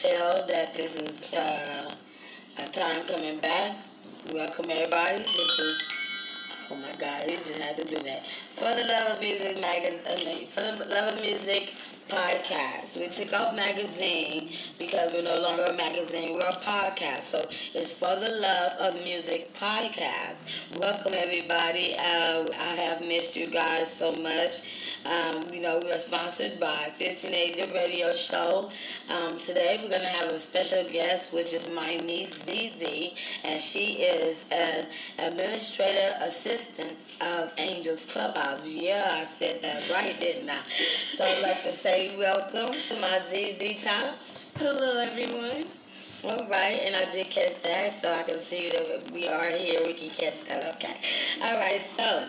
Tell that this is uh, a time coming back. Welcome everybody. This is oh my god, you just had to do that. For the Love of Music magazine, for the Love of Music podcast. We took off magazine because we're no longer a magazine, we're a podcast. So it's for the love of music podcast. Welcome everybody. Uh, I have missed you guys so much. Um, you know, we are sponsored by 1580 Radio Show. Um, today we're going to have a special guest, which is my niece ZZ, and she is an administrator assistant of Angels Clubhouse. Yeah, I said that right, didn't I? So I'd like to say welcome to my ZZ Tops. Hello, everyone. All right, and I did catch that, so I can see that we are here. We can catch that. Okay. All right, so.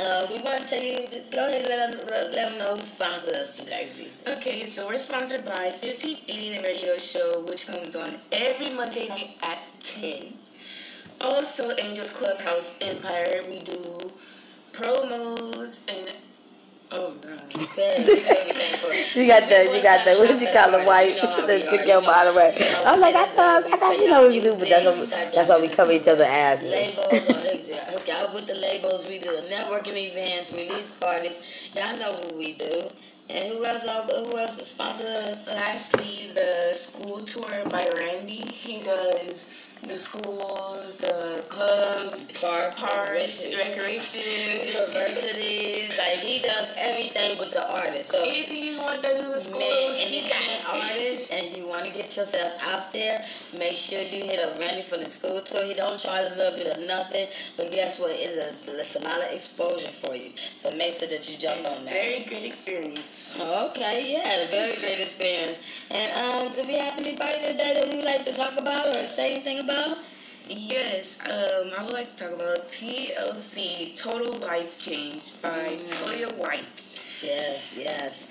Uh, we want to tell you, go ahead and let them, let them know who sponsored us today. Okay, so we're sponsored by 1580 The Radio Show, which comes on every Monday night at 10. Also, Angels Clubhouse Empire, we do promos and Oh no! you got the you got the what did you call the white the took your bottle away. I was like I thought I thought you know what we do, but that's what that's why we cover each other's asses. Labels, hook y'all with the labels. We do the networking events, release parties. Y'all know what we do. And who else? Uh, who else sponsors us? Lastly, the school tour by Randy. He does the schools, the clubs, bar parks, recreation, universities. Like he does everything with the artist. So if you want to do the school, man, you got an artist, and you want to get yourself out there, make sure you hit up Randy for the school tour. He don't charge a little bit of nothing, but guess what? It's a, it's a lot of exposure for you. So make sure that you jump on that. Very great experience. Okay, yeah, very great experience. And um, do we have anybody today that we would like to talk about or say anything about? Yes, um, I would like to talk about TLC Total Life Change by mm. Toya White. Yes, yes.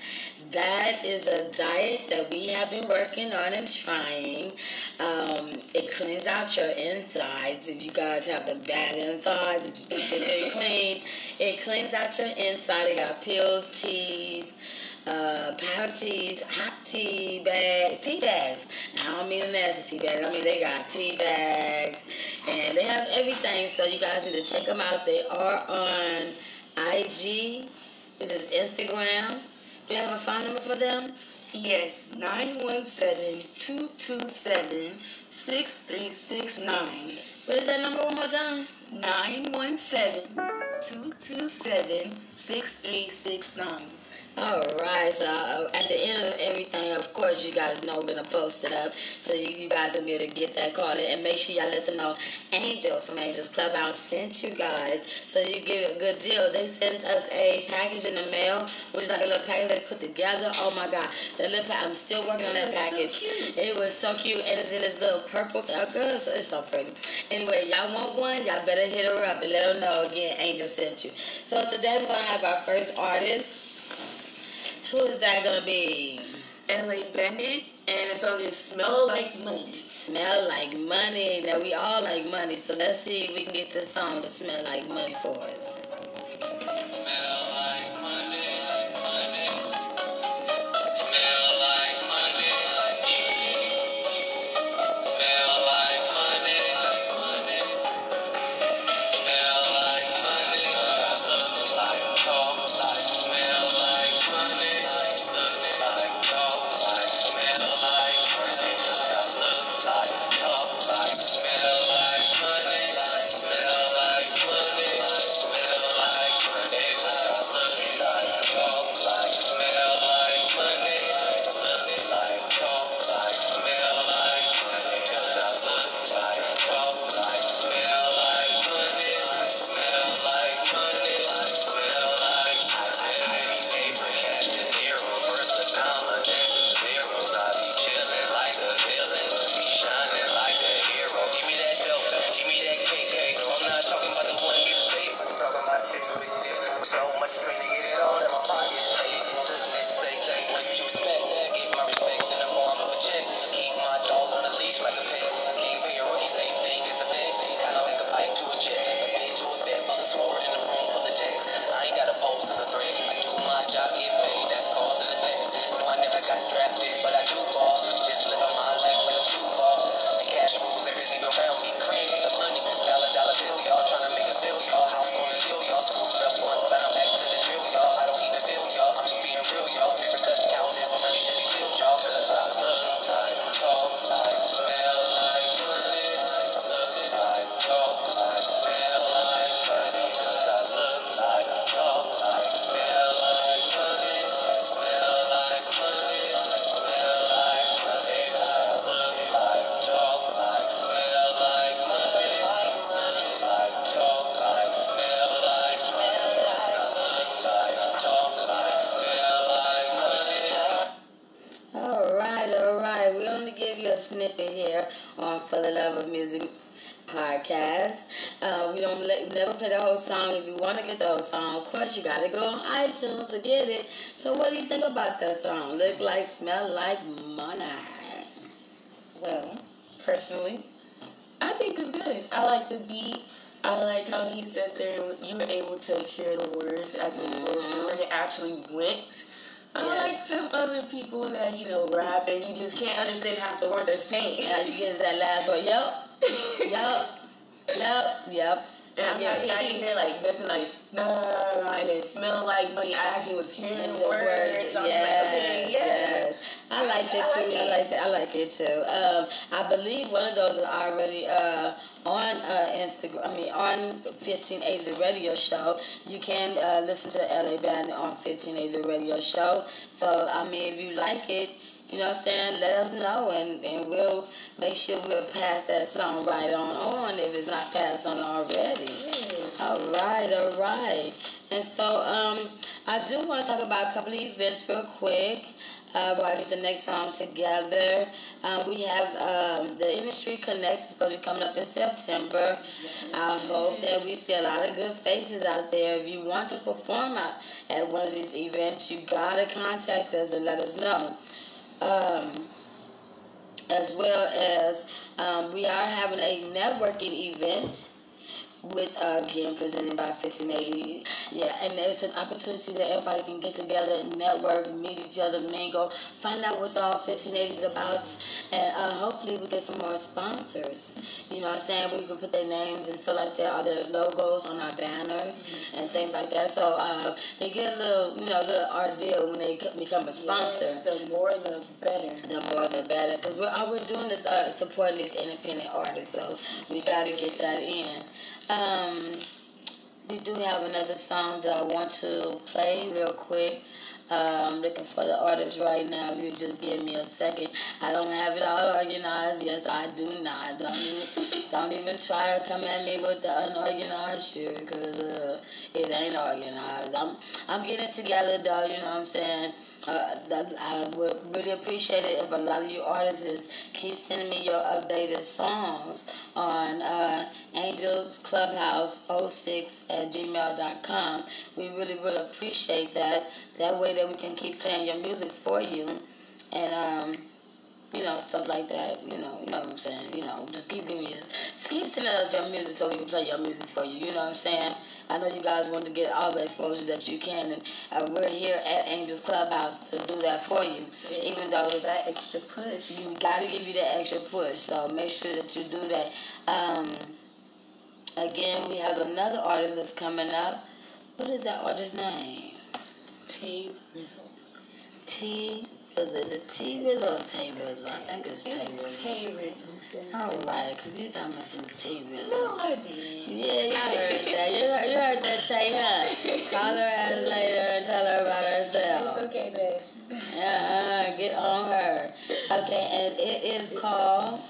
That is a diet that we have been working on and trying. Um, it cleans out your insides. If you guys have the bad insides, if you think they're clean, it cleans out your inside. It got pills, teas, uh, powder teas, hot tea bag, tea bags. I don't mean the nasty tea bags. I mean they got tea bags, and they have everything. So you guys need to check them out. They are on IG, which is Instagram. Do you have a phone number for them? Yes, 917-227-6369. What is that number one more time? 917-227-6369. All right. So uh, at the end of everything, of course, you guys know we're gonna post it up, so you, you guys will be able to get that card and make sure y'all let them know Angel from Angels Clubhouse sent you guys, so you get a good deal. They sent us a package in the mail, which is like a little package they put together. Oh my God, that little I'm still working on that package. So it was so cute, and it's in this little purple. Girl, it's, it's so pretty. Anyway, y'all want one? Y'all better hit her up and let her know again. Angel sent you. So today we're gonna have our first artist. Who is that gonna be? L.A. Bandit, and the song is "Smell Like Money." Smell like money. Now we all like money, so let's see if we can get this song to smell like money for us. You want to get the old song, of course you gotta go on iTunes to get it. So what do you think about that song? Look like, smell like money. Well, personally, I think it's good. I like the beat. I like how he sat there and you were able to hear the words as it mm-hmm. when it actually went. Unlike yes. some other people that, you know, rap and you just can't understand half the words they're saying. Yeah, you get that last one. Yep. yep. Yep. Yep. And I'm not, I didn't like nothing like no, and it smelled like money. I actually was hearing the, the words. words. Yes, like, okay, yes. I like it too. I like it. I like it too. Um, I believe one of those is already uh, on uh, Instagram. I mean, on 1580 the radio show. You can uh, listen to LA Band on 1580 the radio show. So I mean, if you like it you know what I'm saying? Let us know and, and we'll make sure we'll pass that song right on on if it's not passed on already. Yes. All right, all right. And so um, I do want to talk about a couple of events real quick. Uh, while I get the next song together. Um, we have um, the Industry Connects is going to be coming up in September. I hope that we see a lot of good faces out there. If you want to perform at one of these events, you got to contact us and let us know um, as well as um, we are having a networking event with uh, again presented by 1580. Yeah, and it's an opportunity that everybody can get together and network, meet each other, mingle, find out what's all 1580 is about, and uh, hopefully we get some more sponsors. You know what I'm saying? We can put their names and stuff like that, or their logos on our banners mm-hmm. and things like that. So uh, they get a little, you know, a little ordeal when they become a sponsor. Yes, the more the better. The more the better. Because we're, all we're doing is uh, supporting these independent artists, so we got to get that in. Um, we do have another song that I want to play real quick. Uh, I'm looking for the artist right now. If you just give me a second, I don't have it all organized. Yes, I do not. Don't even, don't even try to come at me with the unorganized shit, cause uh, it ain't organized. I'm I'm getting together though. You know what I'm saying? Uh, I would really appreciate it if a lot of you artists keep sending me your updated songs on uh, Angels Clubhouse 06 at gmail.com. We really, would appreciate that. That way that we can keep playing your music for you. And, um, you know, stuff like that. You know, you know what I'm saying. You know, just keep giving just keep sending us your music so we can play your music for you. You know what I'm saying? I know you guys want to get all the exposure that you can, and uh, we're here at Angels Clubhouse to do that for you. Yes. Even though with that extra push, you got to give you that extra push. So make sure that you do that. Um, again, we have another artist that's coming up. What is that artist's name? T Rizzle. T is it a Rizzle or Rizzle? I think it's Tay Rizzle. Tay Rizzle. All right, because you're talking about some Rizzle. No, I did. Yeah, you heard that. You heard, you heard that Tay, huh? Call her ass later and tell her about herself. It's okay, Bess. Uh-uh, get on her. Okay, and it is called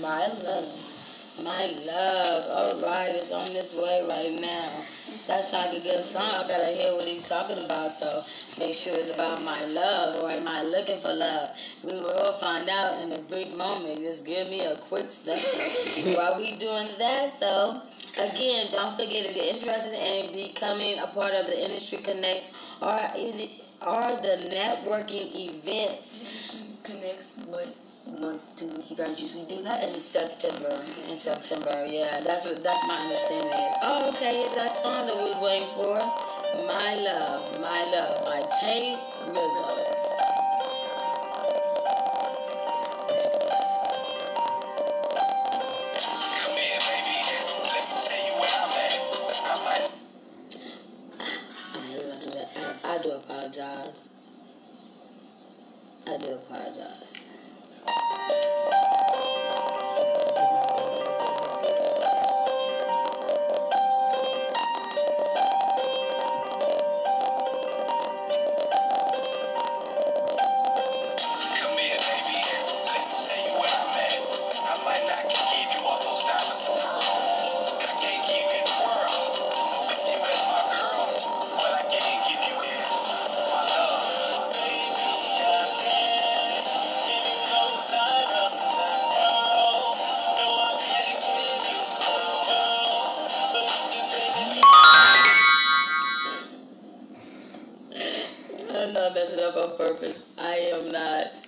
My Love. My Love. All right, it's on this way right now. That sounds like a good song. I gotta hear what he's talking about though. Make sure it's about my love or am I looking for love? We will find out in a brief moment. Just give me a quick step. While we doing that though, again, don't forget if you're interested in becoming a part of the Industry Connects or or the networking events. Connects what? Month do you guys usually do that? In September. In September, yeah. That's what that's my understanding. Oh, okay, that song that we was waiting for. My Love, My Love by Tay Rizzo. alcohol bourbon. I am not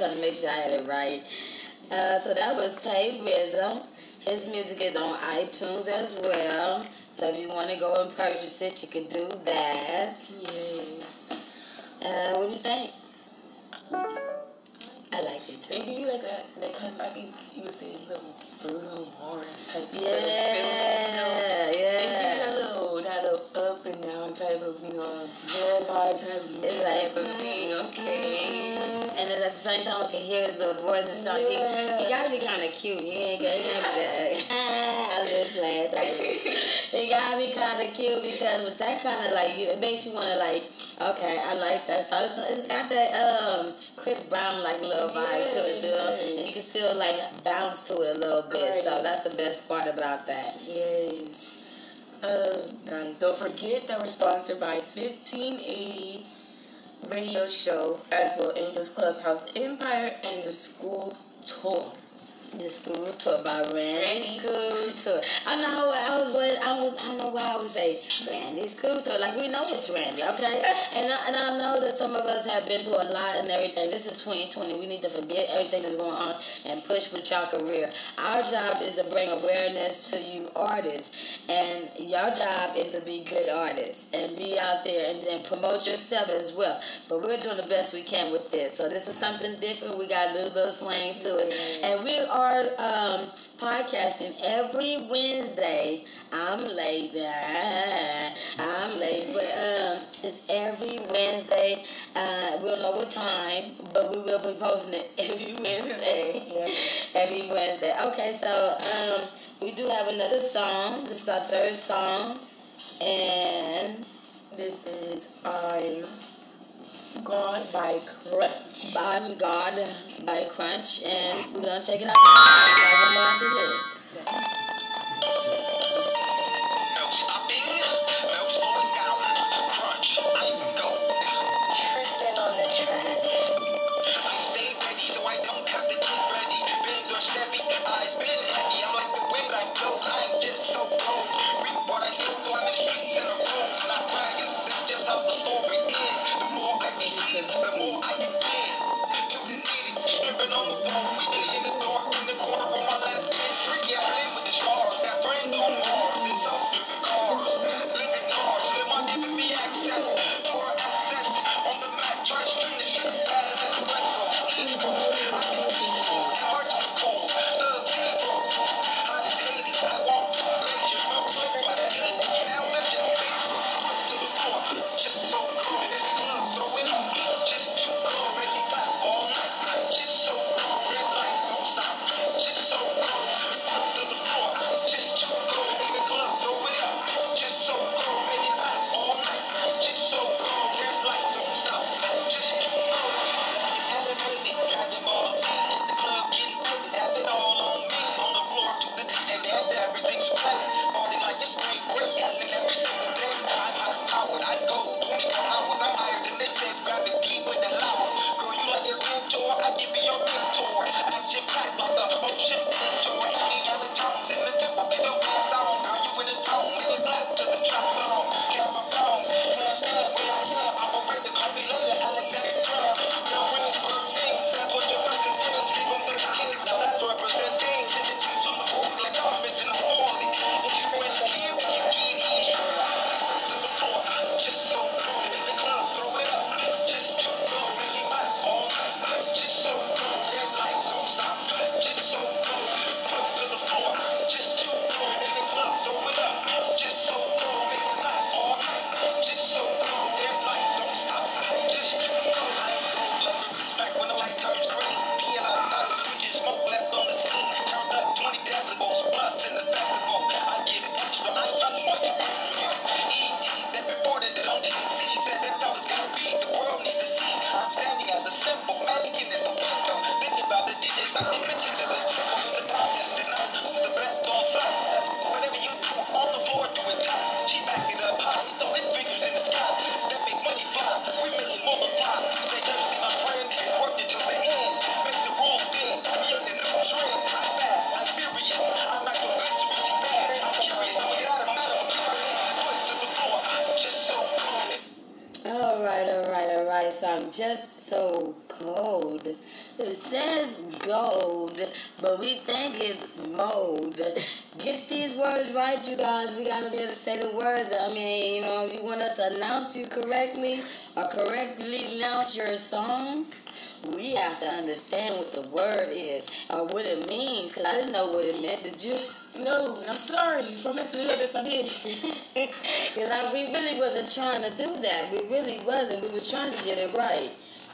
trying to make sure I had it right. Uh, so that was Tay Rizzo. His music is on iTunes as well. So if you want to go and purchase it, you can do that. Yes. Uh, what do you think? I like it too. And you like that, that kind of I like you would say little Bruno Mars type yeah, of Yeah, yeah. that little, that little up and down type of, you know, bad vibe type of, it's like, of thing, okay? Mm-hmm. And at the same time, I can hear the voice and stuff. Yeah. Gotta be kind of cute. He ain't got that. I was just playing. he gotta be kind of cute because with that kind of like, it makes you want to like, okay, I like that. So it's, it's got that um Chris Brown like little vibe yes. to it, too. And you can still like bounce to it a little bit. Right. So that's the best part about that. Yes. Uh, guys, don't forget that we're sponsored by 1580 radio show as well, Angels Clubhouse Empire, and the school tour the school tour by Randy School. I know I was what I was I know why I would say Randy School Tour. Like we know it's Randy, okay? and I, and I know that some of us have been through a lot and everything. This is 2020. We need to forget everything that's going on and push with y'all career. Our job is to bring awareness to you artists, and your job is to be good artists and be out there and then promote yourself as well. But we're doing the best we can with this. So this is something different. We got a little, little swing to it, and we are are um, podcasting every Wednesday. I'm late. there. I'm late, but um, it's every Wednesday. Uh, we don't know what time, but we will be posting it every Wednesday. every Wednesday. Okay, so um, we do have another song. This is our third song, and this is I'm. God by Crunch. God by Crunch, and we're gonna check it out. So cold. It says gold, but we think it's mold. Get these words right, you guys. We gotta be able to say the words. I mean, you know, if you want us to announce you correctly or correctly announce your song, we have to understand what the word is or what it means. Cause I didn't know what it meant. Did you? No, I'm sorry. You promised me a little bit I did. Because we really wasn't trying to do that. We really wasn't. We were trying to get it right.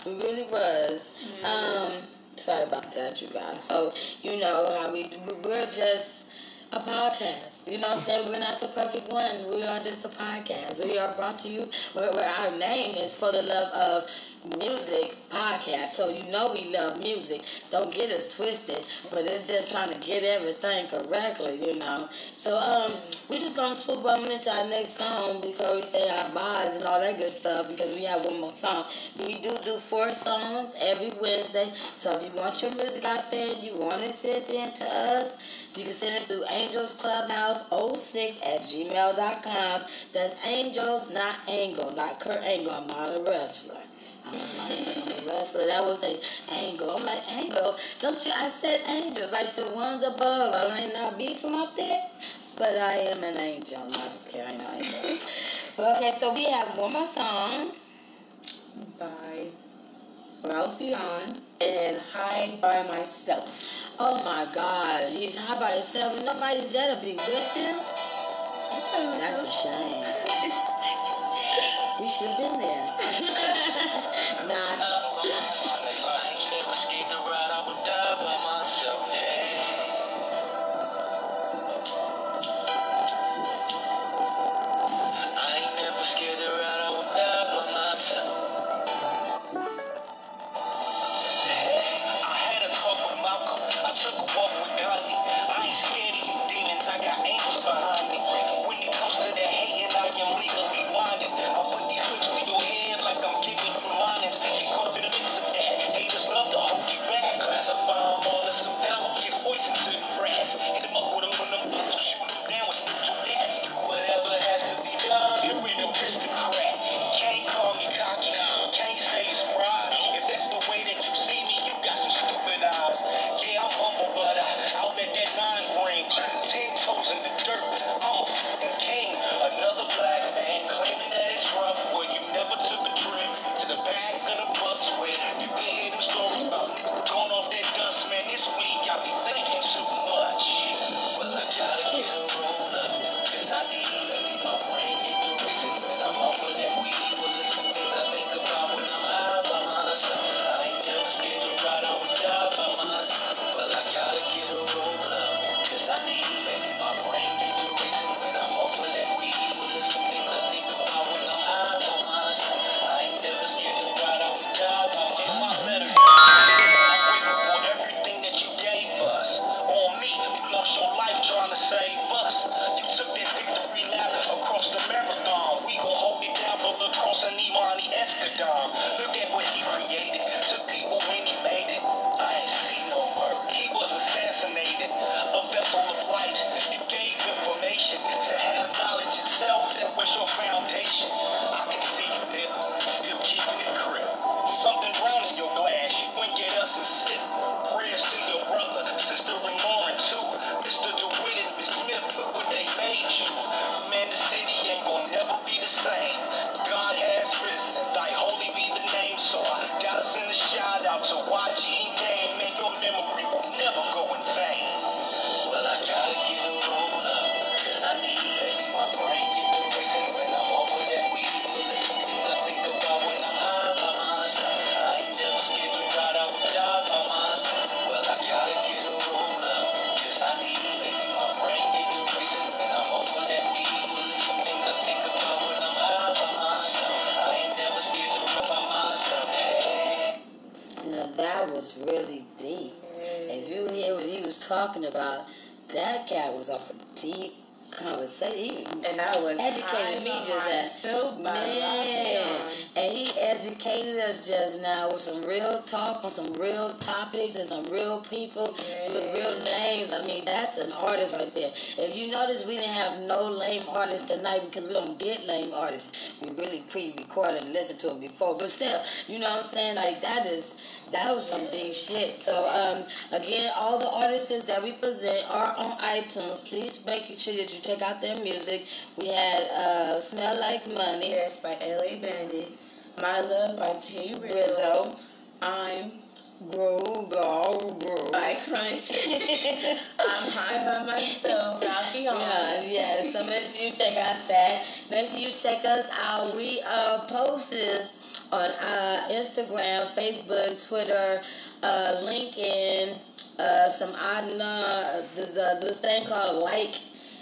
Really was. Um, sorry about that, you guys. So, you know how we, we're just a podcast. You know what I'm saying? We're not the perfect one. We are just a podcast. We are brought to you where, where our name is for the love of music podcast, so you know we love music. Don't get us twisted, but it's just trying to get everything correctly, you know. So um, we're just gonna swoop on into our next song because we say our byes and all that good stuff because we have one more song. We do do four songs every Wednesday. So if you want your music out there, you want to send it to us. You can send it through Angels Clubhouse 06 at gmail.com. That's Angels, not Angle, not Kurt Angle. I'm not a wrestler. I'm not a wrestler. That was a Angle. I'm like, Angle? Don't you? I said angels, like the ones above. I might not be from up there, but I am an angel. I'm not just kidding. I know okay, so we have one more song by Ralph Lauren and High by Myself. Oh my God, he's high by himself and nobody's there to be with him. That's a shame. we should have been there. nah. Talking about, that cat was off a deep conversation. And I was educating me just that. So Man. And he educated us just now with some real talk on some real topics and some real people yes. with real names. I mean, that's an artist right there. If you notice, we didn't have no lame artists tonight because we don't get lame artists. We really pre-recorded and listened to them before. But still, you know what I'm saying? Like, that is that was some deep shit. So um, again, all the artists that we present are on iTunes. Please make sure that you check out their music. We had uh, "Smell Like Money." Yes, by L.A. Bandit. My Love by T. Rizzo. Rizzo. I'm grow, grow. By Crunch. I'm high by myself. Rocky Ralphie Yeah, yeah. So make sure you check out that. Make sure you check us out. We uh, post this on uh, Instagram, Facebook, Twitter, uh, LinkedIn, uh, some odd uh, there's uh, this thing called like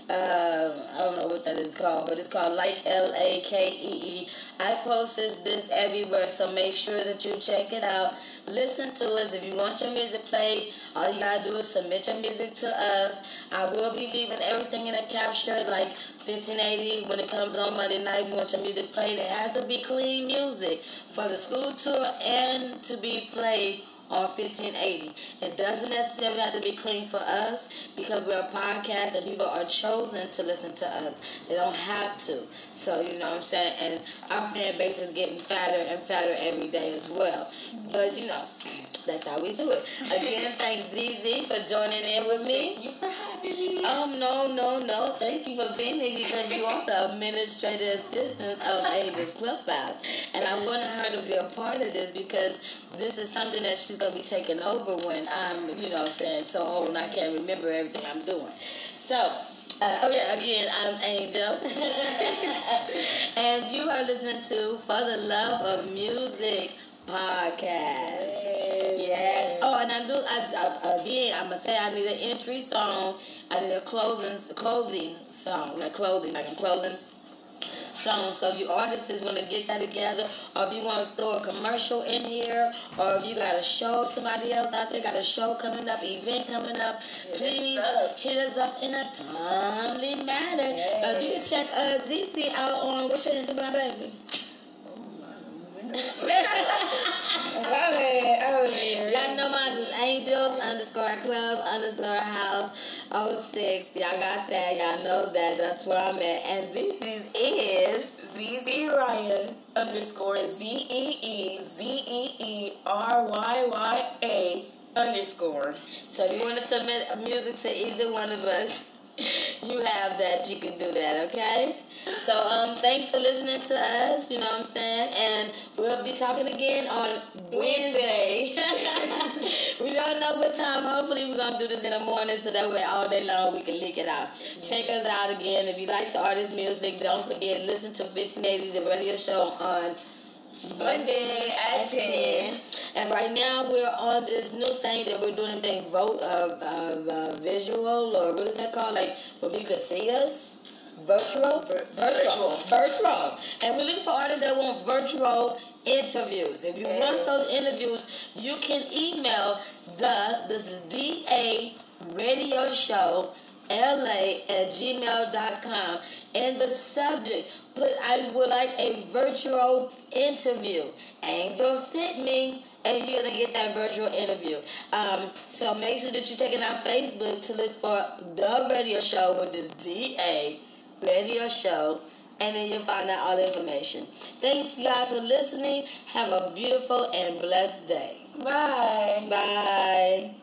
Uh, I don't know what that is called, but it's called Like L A K E E. I post this, this everywhere, so make sure that you check it out. Listen to us. If you want your music played, all you gotta do is submit your music to us. I will be leaving everything in a capture, like 1580 when it comes on Monday night. We want your music played, it has to be clean music for the school tour and to be played on 1580. It doesn't necessarily have to be clean for us because we're a podcast and people are chosen to listen to us. They don't have to. So, you know what I'm saying? And our fan base is getting fatter and fatter every day as well. But, you know, that's how we do it. Again, thanks ZZ for joining in with me. Thank you for having me. Um, no, no, no. Thank you for being here because you are the administrative assistant of Angels Clubhouse. And I wanted her to be a part of this because this is something that she's going to be taking over when I'm, you know what I'm saying, so old and I can't remember everything I'm doing. So, uh, oh yeah, again, I'm Angel. and you are listening to For the Love of Music podcast. Yes. Oh, and I do. I, I, again, I'm gonna say I need an entry song. I need a clothing clothing song, like clothing, like a clothing song. So if you artists want to get that together, or if you want to throw a commercial in here, or if you got a show, somebody else out there got a show coming up, event coming up, please hit us up in a timely manner. Uh, you can check uh, ZZ out on what's your Instagram, baby? Know mine is angels underscore club underscore house 06. Y'all got that. Y'all know that. That's where I'm at. And this is ZZ Ryan underscore Z E E Z E E R Y Y A underscore. So if you want to submit music to either one of us, you have that. You can do that, okay? So um, thanks for listening to us. You know what I'm saying, and we'll be talking again on Wednesday. we don't know what time. Hopefully, we're gonna do this in the morning so that way all day long we can leak it out. Check us out again. If you like the artist music, don't forget listen to 1580 the radio show on Monday at 10. And right now we're on this new thing that we're doing, thing vote of, of uh, visual or what is that called? Like where people can see us. Virtual? virtual. Virtual. And we're looking for artists that want virtual interviews. If you yes. want those interviews, you can email the, this is DA radio show la at gmail.com. And the subject, put I would like a virtual interview. Angel sent me and you're gonna get that virtual interview. Um, so make sure that you're taking our Facebook to look for the radio show, which is DA radio show, and then you'll find out all the information. Thanks, you guys, for listening. Have a beautiful and blessed day. Bye. Bye.